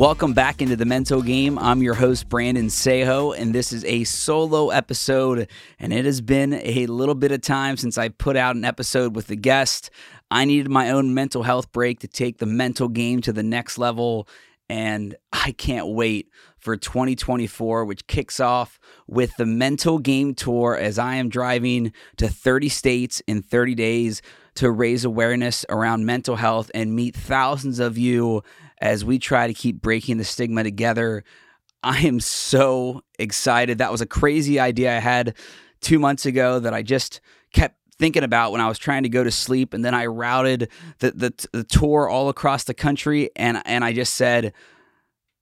Welcome back into the mental game. I'm your host, Brandon Saho, and this is a solo episode. And it has been a little bit of time since I put out an episode with a guest. I needed my own mental health break to take the mental game to the next level. And I can't wait for 2024, which kicks off with the Mental Game Tour as I am driving to 30 states in 30 days to raise awareness around mental health and meet thousands of you as we try to keep breaking the stigma together. I am so excited. That was a crazy idea I had two months ago that I just kept thinking about when I was trying to go to sleep. And then I routed the, the, the tour all across the country and, and I just said,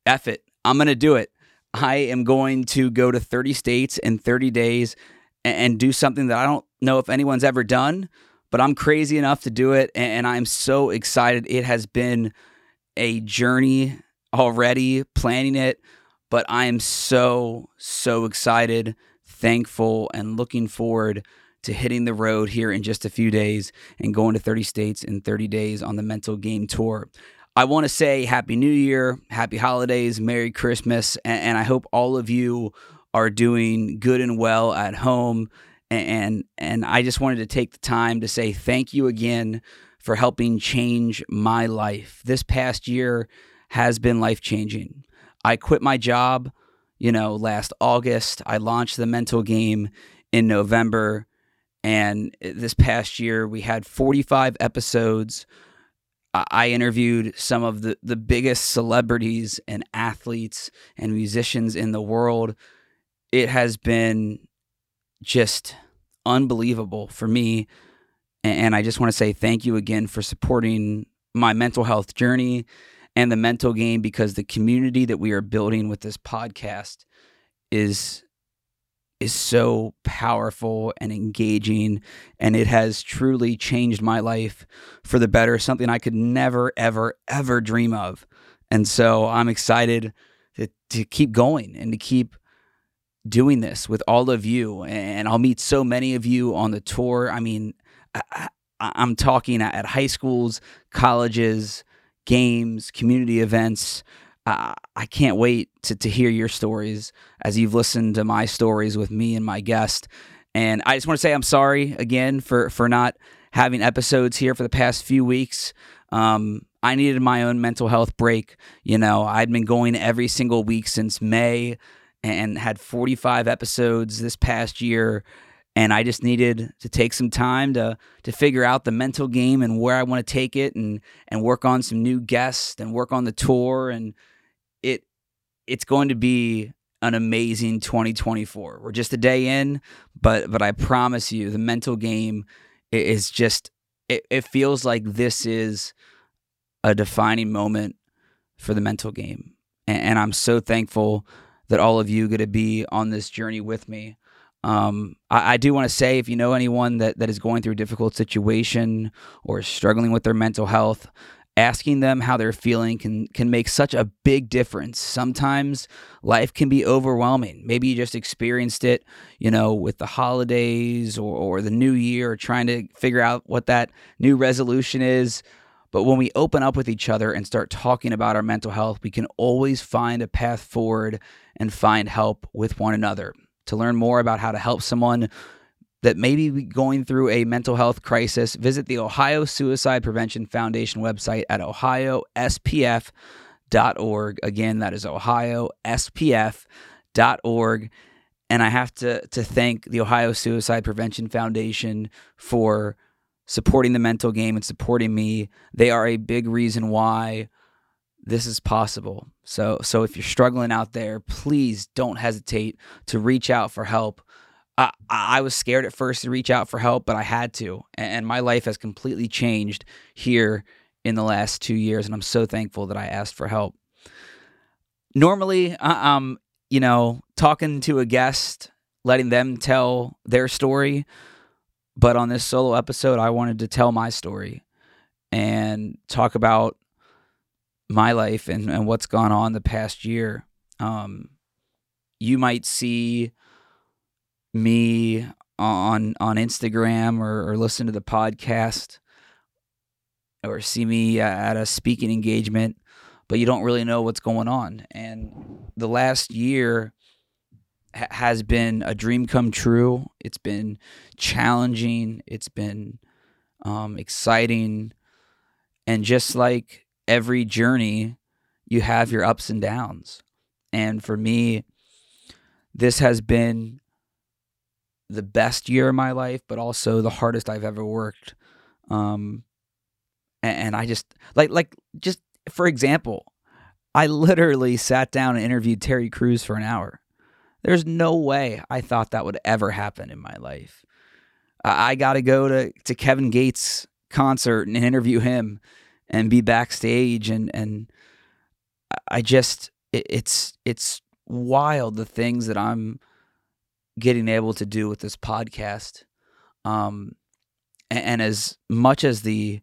F it, I'm going to do it. I am going to go to 30 states in 30 days and, and do something that I don't know if anyone's ever done, but I'm crazy enough to do it. And, and I'm so excited. It has been a journey already planning it, but I am so, so excited, thankful, and looking forward to hitting the road here in just a few days and going to 30 states in 30 days on the Mental Game Tour. I want to say Happy New Year, Happy Holidays, Merry Christmas, and, and I hope all of you are doing good and well at home. And and I just wanted to take the time to say thank you again for helping change my life. This past year has been life changing. I quit my job, you know, last August. I launched the mental game in November. And this past year, we had 45 episodes. I interviewed some of the, the biggest celebrities and athletes and musicians in the world. It has been just unbelievable for me and I just want to say thank you again for supporting my mental health journey and the mental game because the community that we are building with this podcast is is so powerful and engaging and it has truly changed my life for the better something i could never ever ever dream of and so i'm excited to, to keep going and to keep doing this with all of you and i'll meet so many of you on the tour i mean I, am talking at, high schools, colleges, games, community events. I can't wait to, to hear your stories as you've listened to my stories with me and my guest. And I just want to say I'm sorry again for, for not having episodes here for the past few weeks. Um, I needed my own mental health break. You know, I'd been going every single week since May and had 45 episodes this past year and I just needed to take some time to to figure out the mental game and where I want to take it and and work on some new guests and work on the tour and it it's going to be an amazing 2024. We're just a day in, but but I promise you the mental game is just it, it feels like this is a defining moment for the mental game. And, and I'm so thankful that all of you get to be on this journey with me. Um, I, I, do want to say if you know anyone that, that is going through a difficult situation or struggling with their mental health, asking them how they're feeling can can make such a big difference. Sometimes life can be overwhelming. Maybe you just experienced it, you know, with the holidays or, or the new year, or trying to figure out what that new resolution is. But when we open up with each other and start talking about our mental health, we can always find a path forward and find help with one another to learn more about how to help someone that may be going through a mental health crisis, visit the Ohio Suicide Prevention Foundation website at ohiospf.org. Again, that is ohiospf.org. And I have to, to thank the Ohio Suicide Prevention Foundation for supporting the mental game and supporting me. They are a big reason why this is possible. So so if you're struggling out there, please don't hesitate to reach out for help. I, I was scared at first to reach out for help, but I had to, and my life has completely changed here in the last two years, and I'm so thankful that I asked for help. Normally, I um, you know, talking to a guest, letting them tell their story, but on this solo episode, I wanted to tell my story and talk about my life and, and what's gone on the past year, um, you might see me on on Instagram or, or listen to the podcast or see me at a speaking engagement, but you don't really know what's going on. And the last year ha- has been a dream come true. It's been challenging. It's been um, exciting, and just like every journey, you have your ups and downs. And for me, this has been the best year of my life, but also the hardest I've ever worked. Um, and, I just like like just for example, I literally sat down and interviewed Terry Crews for an hour. There's no way I thought that would ever happen in my life. I got to go to to Kevin Gates concert and interview him and be backstage and and I just it, it's it's wild the things that I'm getting able to do with this podcast. Um, and, and as much as the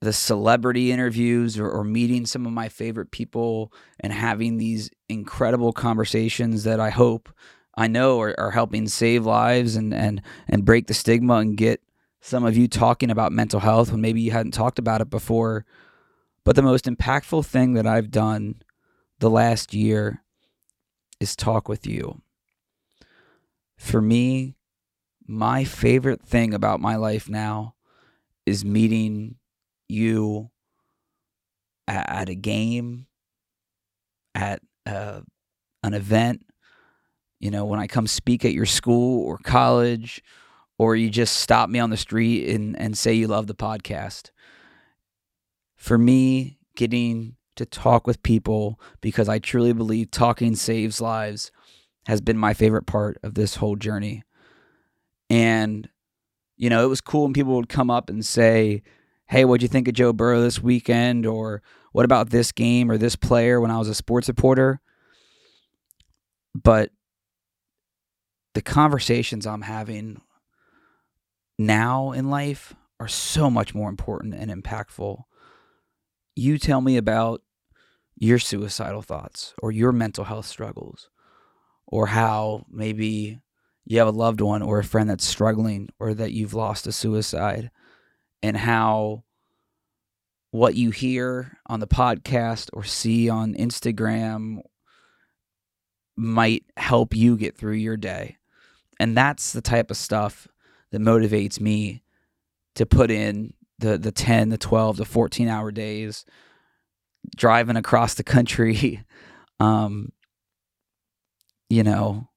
the celebrity interviews or, or, meeting some of my favorite people and having these incredible conversations that I hope I know are, are, helping save lives and, and and break the stigma and get some of you talking about mental health when maybe you hadn't talked about it before. But the most impactful thing that I've done the last year is talk with you. For me, my favorite thing about my life now is meeting you at, a game, at uh, an event, you know, when I come speak at your school or college, or you just stop me on the street and, and say you love the podcast. For me, getting to talk with people because I truly believe talking saves lives has been my favorite part of this whole journey. And, you know, it was cool when people would come up and say, Hey, what'd you think of Joe Burrow this weekend? Or what about this game or this player when I was a sports reporter? But the conversations I'm having now in life are so much more important and impactful you tell me about your suicidal thoughts or your mental health struggles or how maybe you have a loved one or a friend that's struggling or that you've lost a suicide and how what you hear on the podcast or see on Instagram might help you get through your day. And that's the type of stuff that motivates me to put in the the 10, the 12, the 14 hour days driving across the country um you know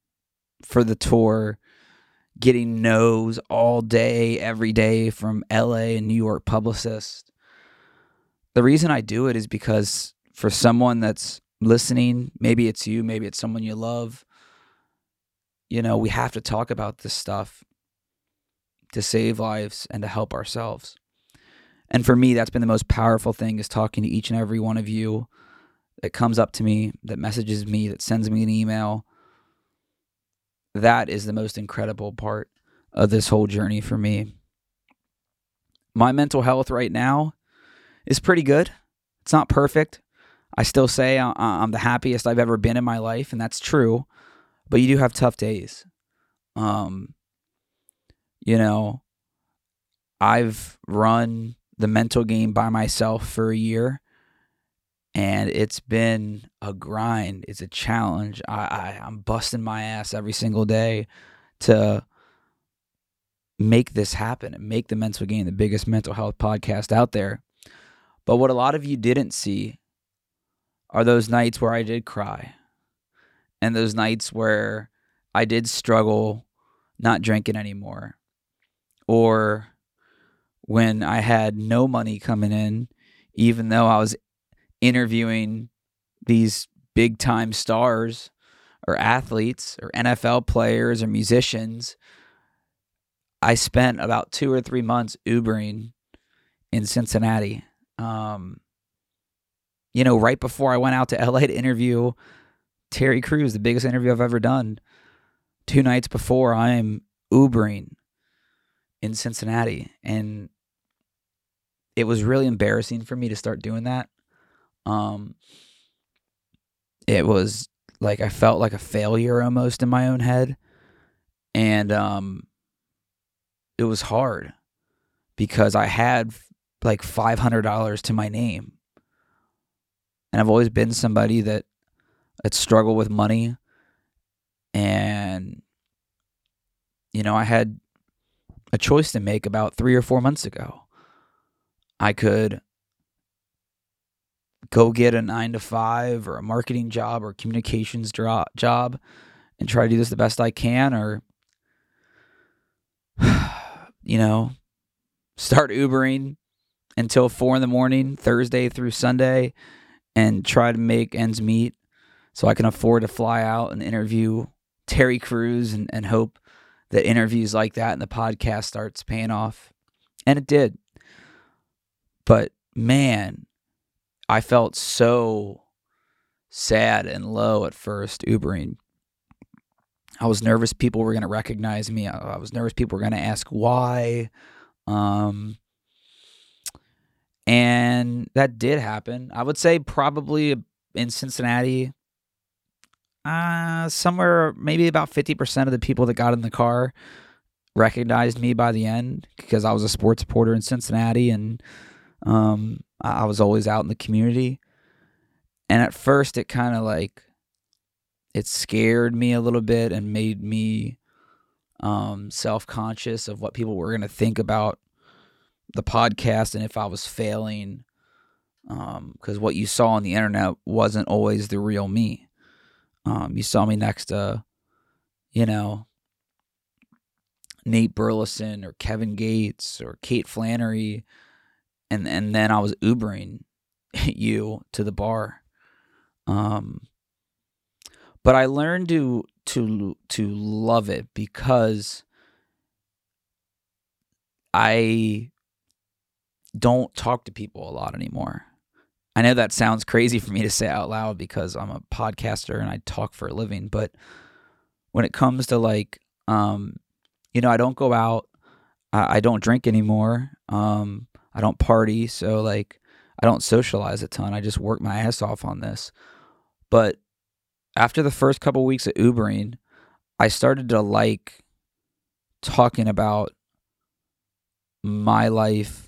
for the tour getting no's all day every day from LA and New York publicists the reason I do it is because for someone that's listening maybe it's you maybe it's someone you love you know we have to talk about this stuff to save lives and to help ourselves and for me, that's been the most powerful thing is talking to each and every one of you that comes up to me, that messages me, that sends me an email. That is the most incredible part of this whole journey for me. My mental health right now is pretty good. It's not perfect. I still say I'm the happiest I've ever been in my life, and that's true. But you do have tough days. Um, you know, I've run the mental game by myself for a year and it's been a grind. It's a challenge. I, I i'm busting my ass every single day to make this happen and make the mental game the biggest mental health podcast out there. But what a lot of you didn't see are those nights where i did cry and those nights where i did struggle not drinking anymore or when I had no money coming in, even though I was interviewing these big time stars or athletes or NFL players or musicians. I spent about two or three months Ubering in Cincinnati. Um, you know, right before I went out to LA to interview Terry Crews, the biggest interview I've ever done. Two nights before, I'm Ubering in Cincinnati. And it was really embarrassing for me to start doing that. Um, it was like I felt like a failure almost in my own head, and um, it was hard because I had like $500 to my name. And I've always been somebody that that struggled with money and you know, I had a choice to make about 3 or 4 months ago. I could go get a 9 to 5 or a marketing job or communications job and try to do this the best I can or you know, start Ubering until four in the morning, Thursday through Sunday, and try to make ends meet so I can afford to fly out and interview Terry Crews and, and hope that interviews like that and the podcast starts paying off. And it did. But man, I felt so sad and low at first Ubering. I was nervous people were going to recognize me. I was nervous people were going to ask why. Um, and that did happen. I would say probably in Cincinnati, uh, somewhere maybe about 50% of the people that got in the car recognized me by the end because I was a sports reporter in Cincinnati and um, I was always out in the community. And at first, it kind of like it scared me a little bit and made me um, self conscious of what people were going to think about the podcast and if I was failing. Because um, what you saw on the internet wasn't always the real me. Um, you saw me next to, you know, Nate Burleson or Kevin Gates or Kate Flannery, and and then I was Ubering you to the bar. Um, but I learned to to to love it because I don't talk to people a lot anymore. I know that sounds crazy for me to say out loud because I'm a podcaster and I talk for a living, but when it comes to like, um, you know, I don't go out, I, I don't drink anymore, um, I don't party, so like, I don't socialize a ton. I just work my ass off on this. But after the first couple weeks of Ubering, I started to like talking about my life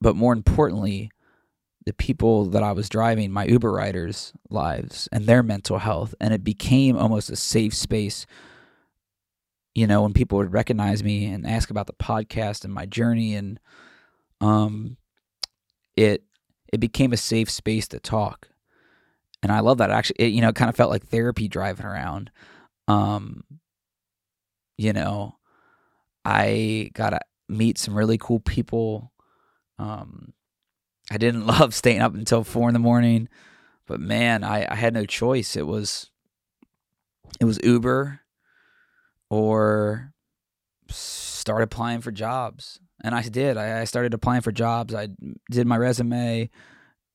but more importantly, the people that I was driving, my Uber riders' lives and their mental health. And it became almost a safe space. You know, when people would recognize me and ask about the podcast and my journey, and um, it it became a safe space to talk. And I love that. Actually, it, you know, it kind of felt like therapy driving around. Um, you know, I got to meet some really cool people um, I didn't love staying up until four in the morning, but man, I, I had no choice. It was it was Uber or start applying for jobs. And I did. I, I started applying for jobs. I did my resume,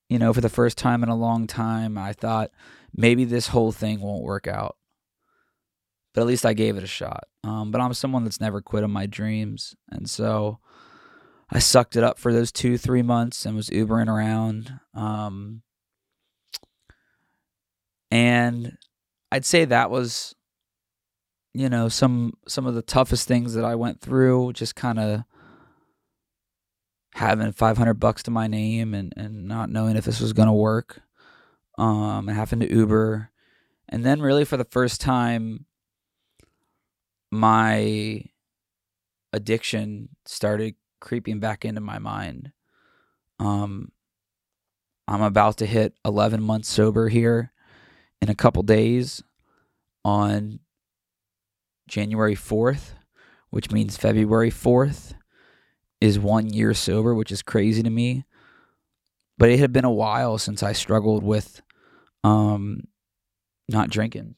you know, for the first time in a long time. I thought maybe this whole thing won't work out. But at least I gave it a shot. Um, but I'm someone that's never quit on my dreams. And so I sucked it up for those two, three months and was Ubering around. Um, and I'd say that was, you know, some some of the toughest things that I went through. Just kind of having 500 bucks to my name and, and not knowing if this was going to work um, and having to Uber. And then, really, for the first time, my addiction started creeping back into my mind. Um, I'm about to hit 11 months sober here in a couple days on January 4th, which means February 4th is one year sober, which is crazy to me. But it had been a while since I struggled with um, not drinking.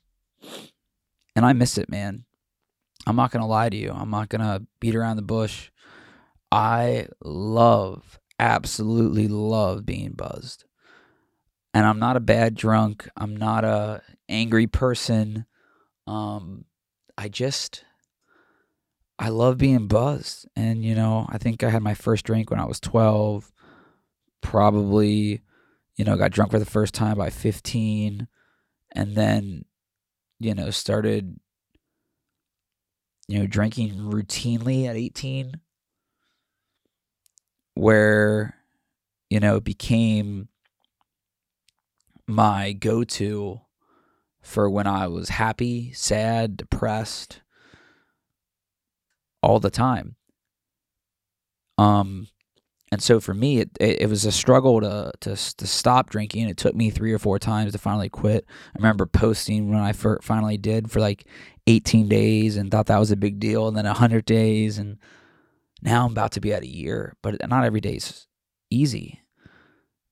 And I miss it, man. I'm not going to lie to you. I'm not going to beat around the bush. I love, absolutely love being buzzed. And I'm not a bad drunk. I'm not a angry person. Um, I just I love being buzzed. And you know, I think I had my first drink when I was 12. Probably, you know, got drunk for the first time by 15 and then you know, started you know, drinking routinely at 18 where you know, it became my go-to for when I was happy, sad, depressed all the time. Um and so for me it, it, it was a struggle to, to to stop drinking. It took me 3 or 4 times to finally quit. I remember posting when I finally did for like 18 days and thought that was a big deal and then 100 days and now I'm about to be at a year, but not every day's easy.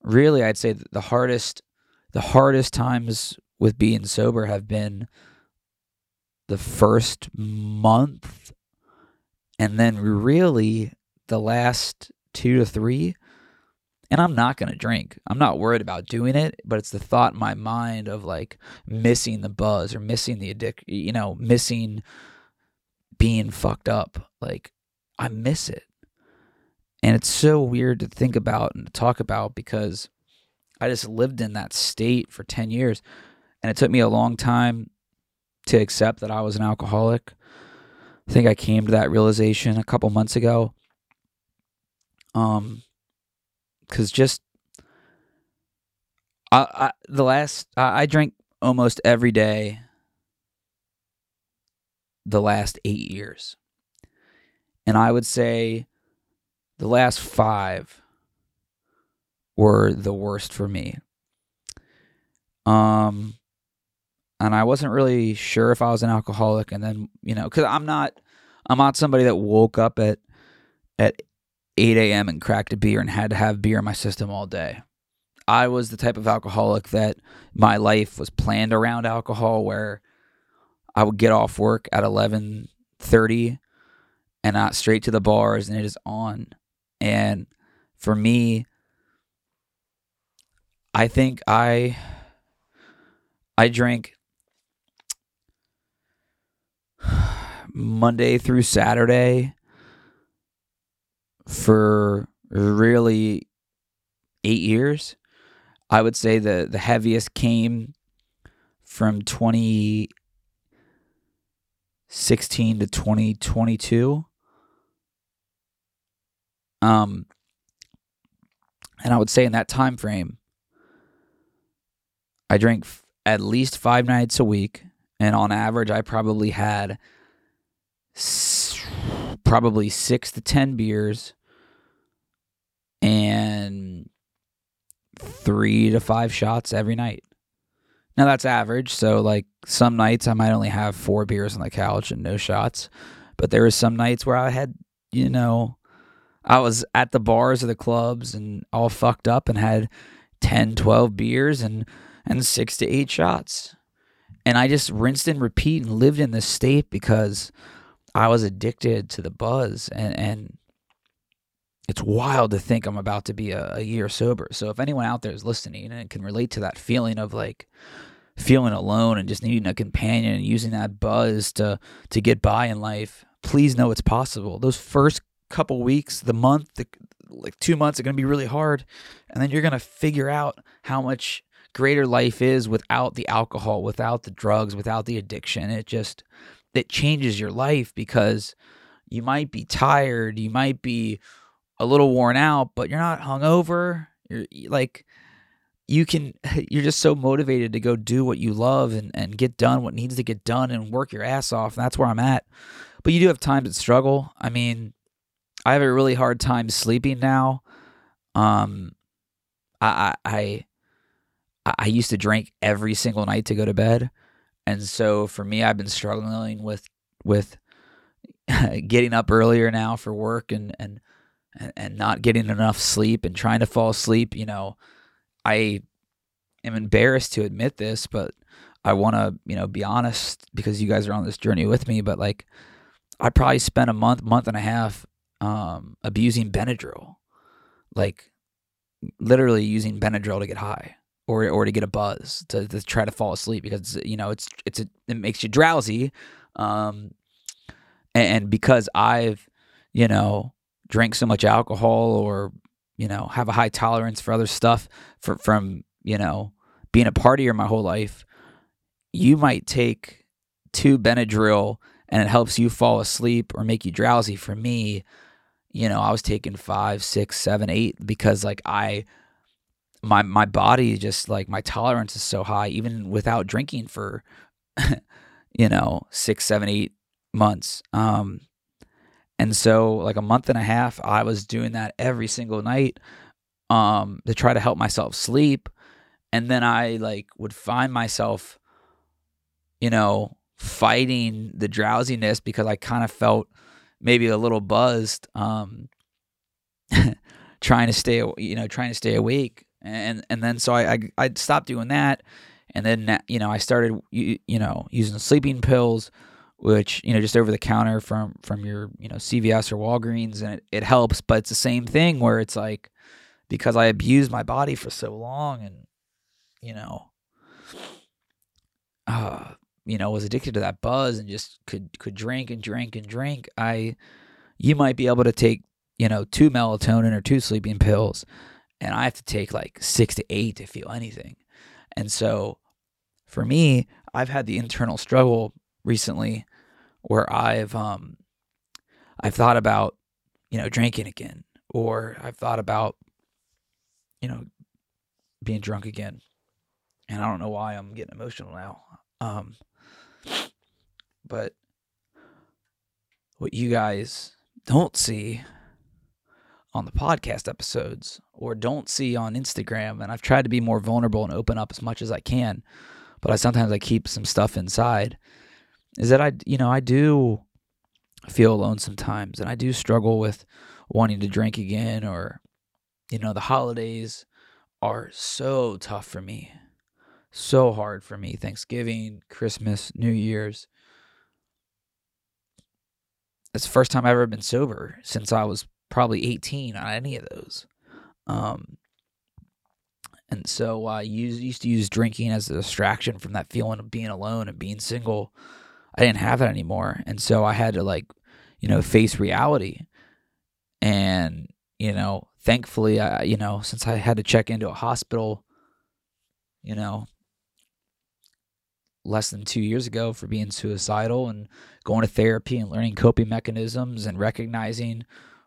Really, I'd say the hardest the hardest times with being sober have been the first month and then really the last 2 to 3 and I'm not going to drink. I'm not worried about doing it, but it's the thought in my mind of like missing the buzz or missing the addict, you know, missing being fucked up. Like I miss it. And it's so weird to think about and to talk about because I just lived in that state for 10 years. And it took me a long time to accept that I was an alcoholic. I think I came to that realization a couple months ago. Um, because just I, I the last I, I drank almost every day the last eight years, and I would say the last five were the worst for me. Um, and I wasn't really sure if I was an alcoholic, and then you know, because I'm not, I'm not somebody that woke up at at 8 a.m. and cracked a beer and had to have beer in my system all day. I was the type of alcoholic that my life was planned around alcohol, where I would get off work at 11:30 and not straight to the bars, and it is on. And for me, I think I I drank Monday through Saturday for really 8 years. I would say the the heaviest came from 2016 to 2022 um, and I would say in that time frame, I drank f- at least five nights a week, and on average, I probably had s- probably six to ten beers and three to five shots every night. Now that's average, so like some nights I might only have four beers on the couch and no shots, but there were some nights where I had, you know, I was at the bars or the clubs and all fucked up and had 10, 12 beers and, and six to eight shots. And I just rinsed and repeat and lived in this state because I was addicted to the buzz. And, and it's wild to think I'm about to be a, a year sober. So if anyone out there is listening and can relate to that feeling of like, feeling alone and just needing a companion and using that buzz to to get by in life please know it's possible those first couple weeks, the month, the, like two months are going to be really hard. And then you're going to figure out how much greater life is without the alcohol, without the drugs, without the addiction. It just, it changes your life because you might be tired, you might be a little worn out, but you're not hungover. You're like, you can, you're just so motivated to go do what you love and, and get done what needs to get done and work your ass off. And that's where I'm at. But you do have times that struggle. I mean, I have a really hard time sleeping now. Um, I, I, I, I used to drink every single night to go to bed, and so for me, I've been struggling with with getting up earlier now for work and and and not getting enough sleep and trying to fall asleep. You know, I am embarrassed to admit this, but I want to you know be honest because you guys are on this journey with me. But like, I probably spent a month, month and a half um, abusing Benadryl, like literally using Benadryl to get high or or to get a buzz to, to try to fall asleep because you know it's it's a, it makes you drowsy, um, and, because I've you know drank so much alcohol or you know have a high tolerance for other stuff for, from you know being a partier my whole life, you might take two Benadryl and it helps you fall asleep or make you drowsy. For me, you know, I was taking five, six, seven, eight because like I my my body just like my tolerance is so high even without drinking for you know six seven eight months. Um and so like a month and a half i was doing that every single night um to try to help myself sleep. And then i like would find myself you know fighting the drowsiness because i kind of felt maybe a little buzzed um trying to stay you know trying to stay awake and and then so I I, I stopped doing that, and then you know I started you, you know using sleeping pills, which you know just over the counter from from your you know CVS or Walgreens, and it, it helps, but it's the same thing where it's like because I abused my body for so long, and you know, uh, you know was addicted to that buzz and just could could drink and drink and drink. I you might be able to take you know two melatonin or two sleeping pills and I have to take like six to eight to feel anything. And so for me, I've had the internal struggle recently where I've um I've thought about, you know, drinking again, or I've thought about, you know, being drunk again. And I don't know why I'm getting emotional now. Um but what you guys don't see on the podcast episodes or don't see on Instagram. And I've tried to be more vulnerable and open up as much as I can, but I sometimes I keep some stuff inside. Is that I, you know, I do feel alone sometimes, and I do struggle with wanting to drink again, or, you know, the holidays are so tough for me, so hard for me. Thanksgiving, Christmas, New Year's. It's the first time I've ever been sober since I was probably 18 on any of those. Um, and so I used, used to use drinking as a distraction from that feeling of being alone and being single. I didn't have it anymore. And so I had to, like, you know, face reality. And, you know, thankfully, I, you know, since I had to check into a hospital, you know, less than two years ago for being suicidal and going to therapy and learning coping mechanisms and recognizing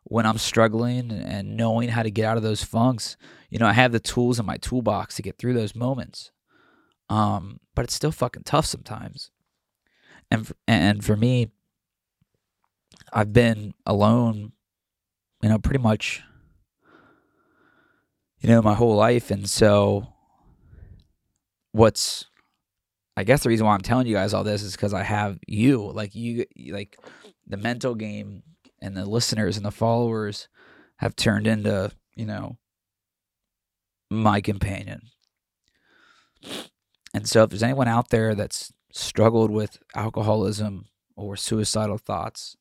when I'm struggling and knowing how to get out of those funks. You know, I have the tools in my toolbox to get through those moments. Um, but it's still fucking tough sometimes. And and for me, I've been alone, you know, pretty much you know, my whole life and so what's I guess the reason why I'm telling you guys all this is cuz I have you, like you like the mental game and the listeners and the followers have turned into, you know, my companion. And so if there's anyone out there that's struggled with alcoholism or suicidal thoughts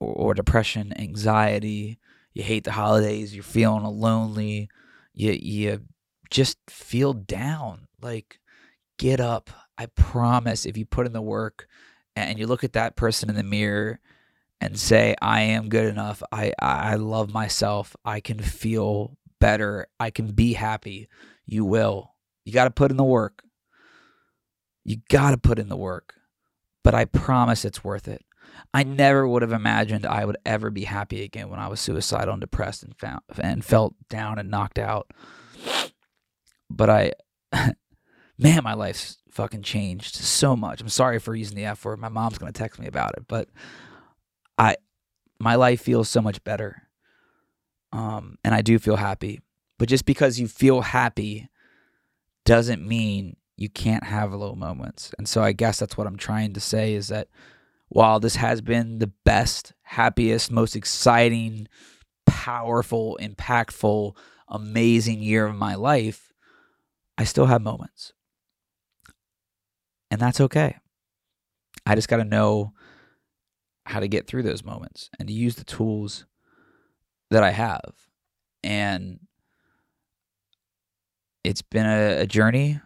or, or depression, anxiety, you hate the holidays, you're feeling lonely, you you just feel down, like get up. I promise if you put in the work and you look at that person in the mirror and say I am good enough. I I love myself. I can feel better. I can be happy. You will. You got to put in the work. You got to put in the work. But I promise it's worth it. I never would have imagined I would ever be happy again when I was suicidal and depressed and found and felt down and knocked out. But I man, my life's fucking changed so much. I'm sorry for using the F word. My mom's gonna text me about it, but I my life feels so much better. Um, and I do feel happy. But just because you feel happy doesn't mean you can't have low moments. And so I guess that's what I'm trying to say is that while this has been the best, happiest, most exciting, powerful, impactful, amazing year of my life, I still have moments. And that's okay. I just got to know how to get through those moments and to use the tools that I have. And it's been a, a journey,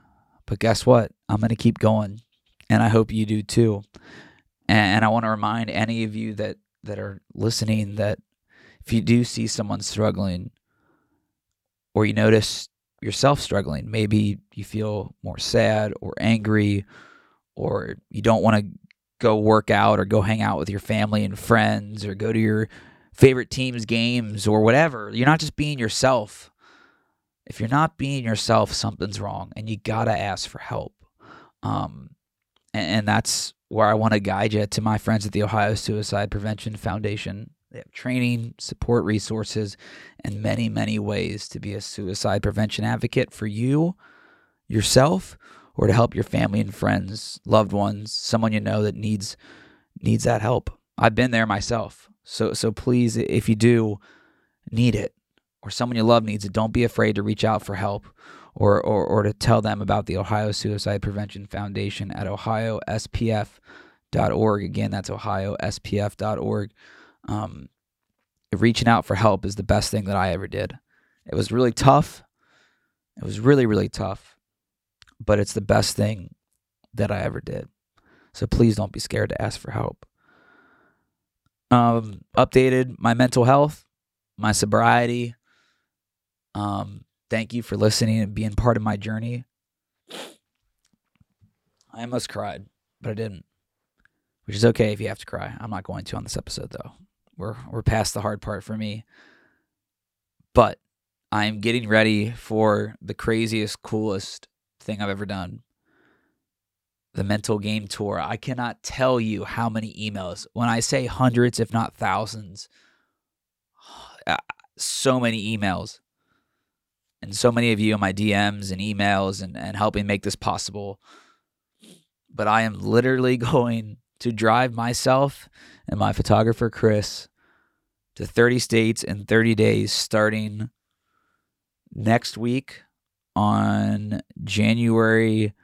but guess what? I'm going to keep going. And I hope you do too. And, and I want to remind any of you that, that are listening that if you do see someone struggling or you notice yourself struggling, maybe you feel more sad or angry or you don't want to go work out or go hang out with your family and friends or go to your favorite team's games or whatever. You're not just being yourself. If you're not being yourself, something's wrong and you got to ask for help. Um, and, and that's where I want to guide you to my friends at the Ohio Suicide Prevention Foundation. They have training, support resources, and many, many ways to be a suicide prevention advocate for you, yourself, or to help your family and friends, loved ones, someone you know that needs needs that help. I've been there myself. So so please if you do need it or someone you love needs it, don't be afraid to reach out for help or or, or to tell them about the Ohio Suicide Prevention Foundation at ohiospf.org. Again, that's ohiospf.org. Um, reaching out for help is the best thing that I ever did. It was really tough. It was really, really tough but it's the best thing that I ever did. So please don't be scared to ask for help. Um, updated my mental health, my sobriety. Um, thank you for listening and being part of my journey. I almost cried, but I didn't. Which is okay if you have to cry. I'm not going to on this episode though. We're we're past the hard part for me. But I'm getting ready for the craziest, coolest thing I've ever done. The mental game tour. I cannot tell you how many emails. When I say hundreds, if not thousands, uh, so many emails. And so many of you in my DMs and emails and, and helping make this possible. But I am literally going to drive myself and my photographer, Chris, to 30 states in 30 days starting next week on January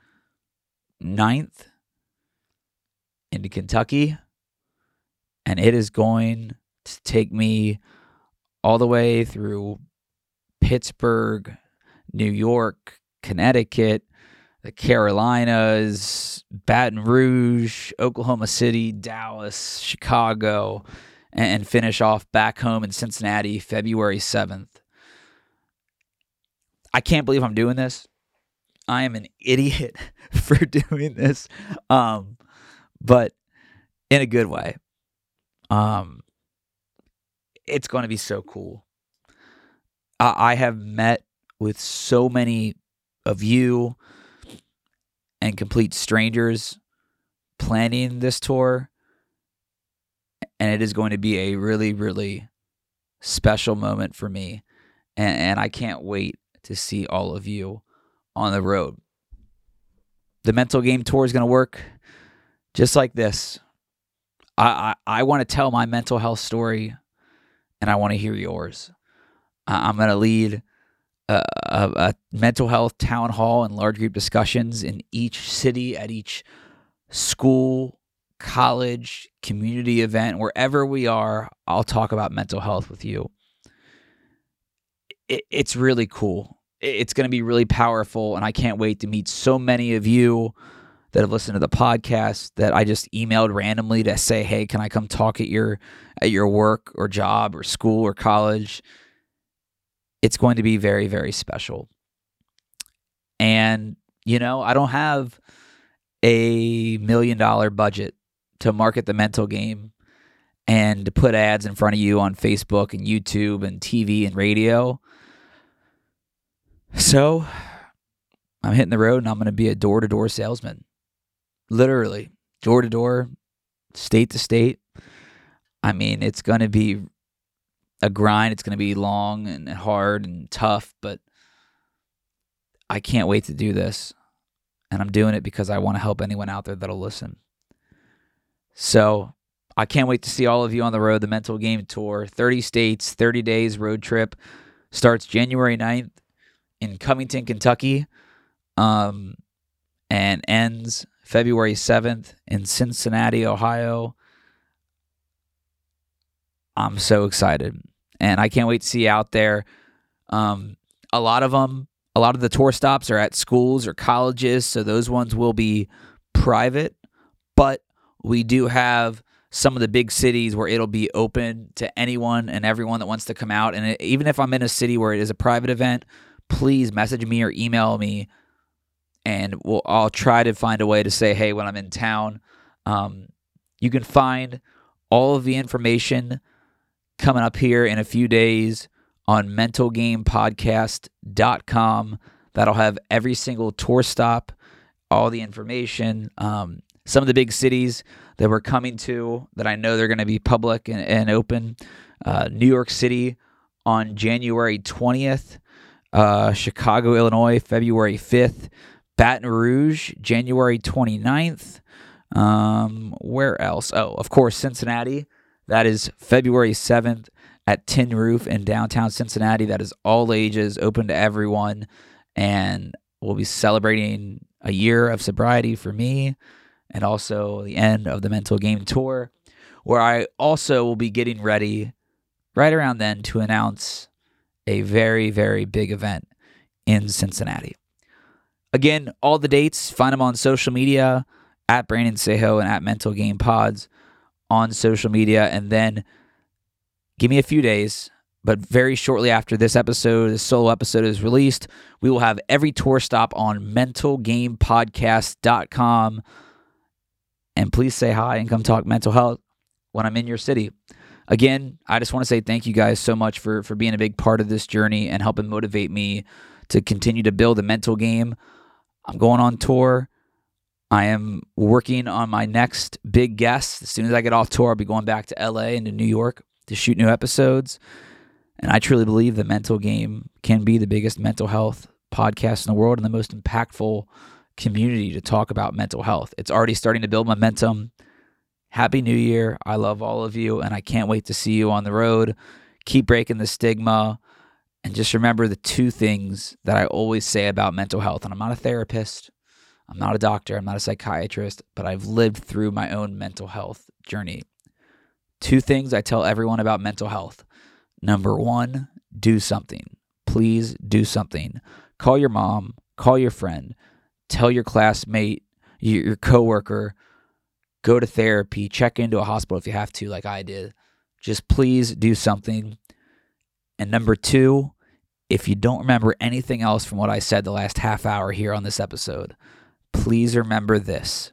9th into Kentucky. And it is going to take me all the way through Pittsburgh, New York, Connecticut, the Carolinas, Baton Rouge, Oklahoma City, Dallas, Chicago, and finish off back home in Cincinnati February 7th. I can't believe I'm doing this. I am an idiot for doing this. Um, but in a good way. Um, it's going to be so cool. I, I have met with so many of you and complete strangers planning this tour. And it is going to be a really, really special moment for me. And, and I can't wait to see all of you on the road. The mental game tour is going to work just like this. I, I, I want to tell my mental health story and I want to hear yours. I'm going to lead a, a, a, mental health town hall and large group discussions in each city, at each school, college, community event, wherever we are. I'll talk about mental health with you it, it's really cool. It's going to be really powerful, and I can't wait to meet so many of you that have listened to the podcast that I just emailed randomly to say, "Hey, can I come talk at your at your work or job or school or college?" It's going to be very very special. And you know, I don't have a million dollar budget to market the mental game and to put ads in front of you on Facebook and YouTube and TV and radio. So I'm hitting the road and I'm going to be a door to door salesman. Literally, door to door, state to state. I mean, it's going to be a grind. It's going to be long and hard and tough, but I can't wait to do this. And I'm doing it because I want to help anyone out there that'll listen. So I can't wait to see all of you on the road. The Mental Game Tour, 30 states, 30 days road trip, starts January 9th in Covington, Kentucky, um, and ends February 7th in Cincinnati, Ohio. I'm so excited. And I can't wait to see you out there. Um, a lot of them, a lot of the tour stops are at schools or colleges. So those ones will be private. But we do have some of the big cities where it'll be open to anyone and everyone that wants to come out. And even if I'm in a city where it is a private event, please message me or email me and we'll I'll try to find a way to say hey when I'm in town. Um, You can find all of the information coming up here in a few days on mentalgamepodcast.com. That'll have every single tour stop, all the information, um, some of the big cities that we're coming to that I know they're going to be public and, and open. Uh, New York City on January 20th, uh, Chicago, Illinois, February 5th, Baton Rouge, January 29th. Um, where else? Oh, of course, Cincinnati. That is February 7th at Tin Roof in downtown Cincinnati. That is all ages, open to everyone. And we'll be celebrating a year of sobriety for me and also the end of the Mental Game Tour, where I also will be getting ready right around then to announce a very, very big event in Cincinnati. Again, all the dates, find them on social media at Brandon Saho and at Mental Game Pods on social media. And then give me a few days, but very shortly after this episode, this solo episode is released, we will have every tour stop on mentalgamepodcast.com. And please say hi and come talk mental health when I'm in your city. Again, I just want to say thank you guys so much for for being a big part of this journey and helping motivate me to continue to build a mental game. I'm going on tour. I am working on my next big guest. As soon as I get off tour, I'll be going back to LA and to New York to shoot new episodes. And I truly believe the mental game can be the biggest mental health podcast in the world and the most impactful community to talk about mental health. It's already starting to build momentum. Happy New Year. I love all of you, and I can't wait to see you on the road. Keep breaking the stigma. And just remember the two things that I always say about mental health. And I'm not a therapist, I'm not a doctor, I'm not a psychiatrist, but I've lived through my own mental health journey. Two things I tell everyone about mental health. Number one, do something. Please do something. Call your mom, call your friend, tell your classmate, your coworker, go to therapy, check into a hospital if you have to, like I did. Just please do something. And number two, if you don't remember anything else from what I said the last half hour here on this episode, please remember this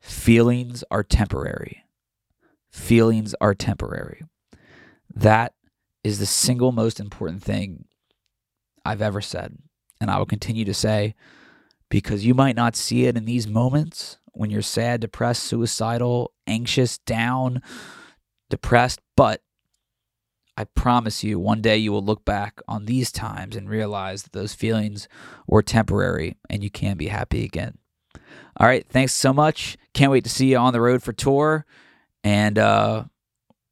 feelings are temporary. Feelings are temporary. That is the single most important thing I've ever said. And I will continue to say because you might not see it in these moments when you're sad, depressed, suicidal, anxious, down, depressed, but I promise you, one day you will look back on these times and realize that those feelings were temporary and you can be happy again. All right. Thanks so much. Can't wait to see you on the road for tour. And uh,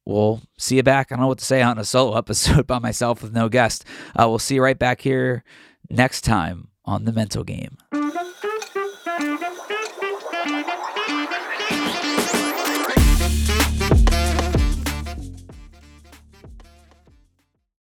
we'll see you back. I don't know what to say on a solo episode by myself with no guest. Uh, we'll see you right back here next time on The Mental Game.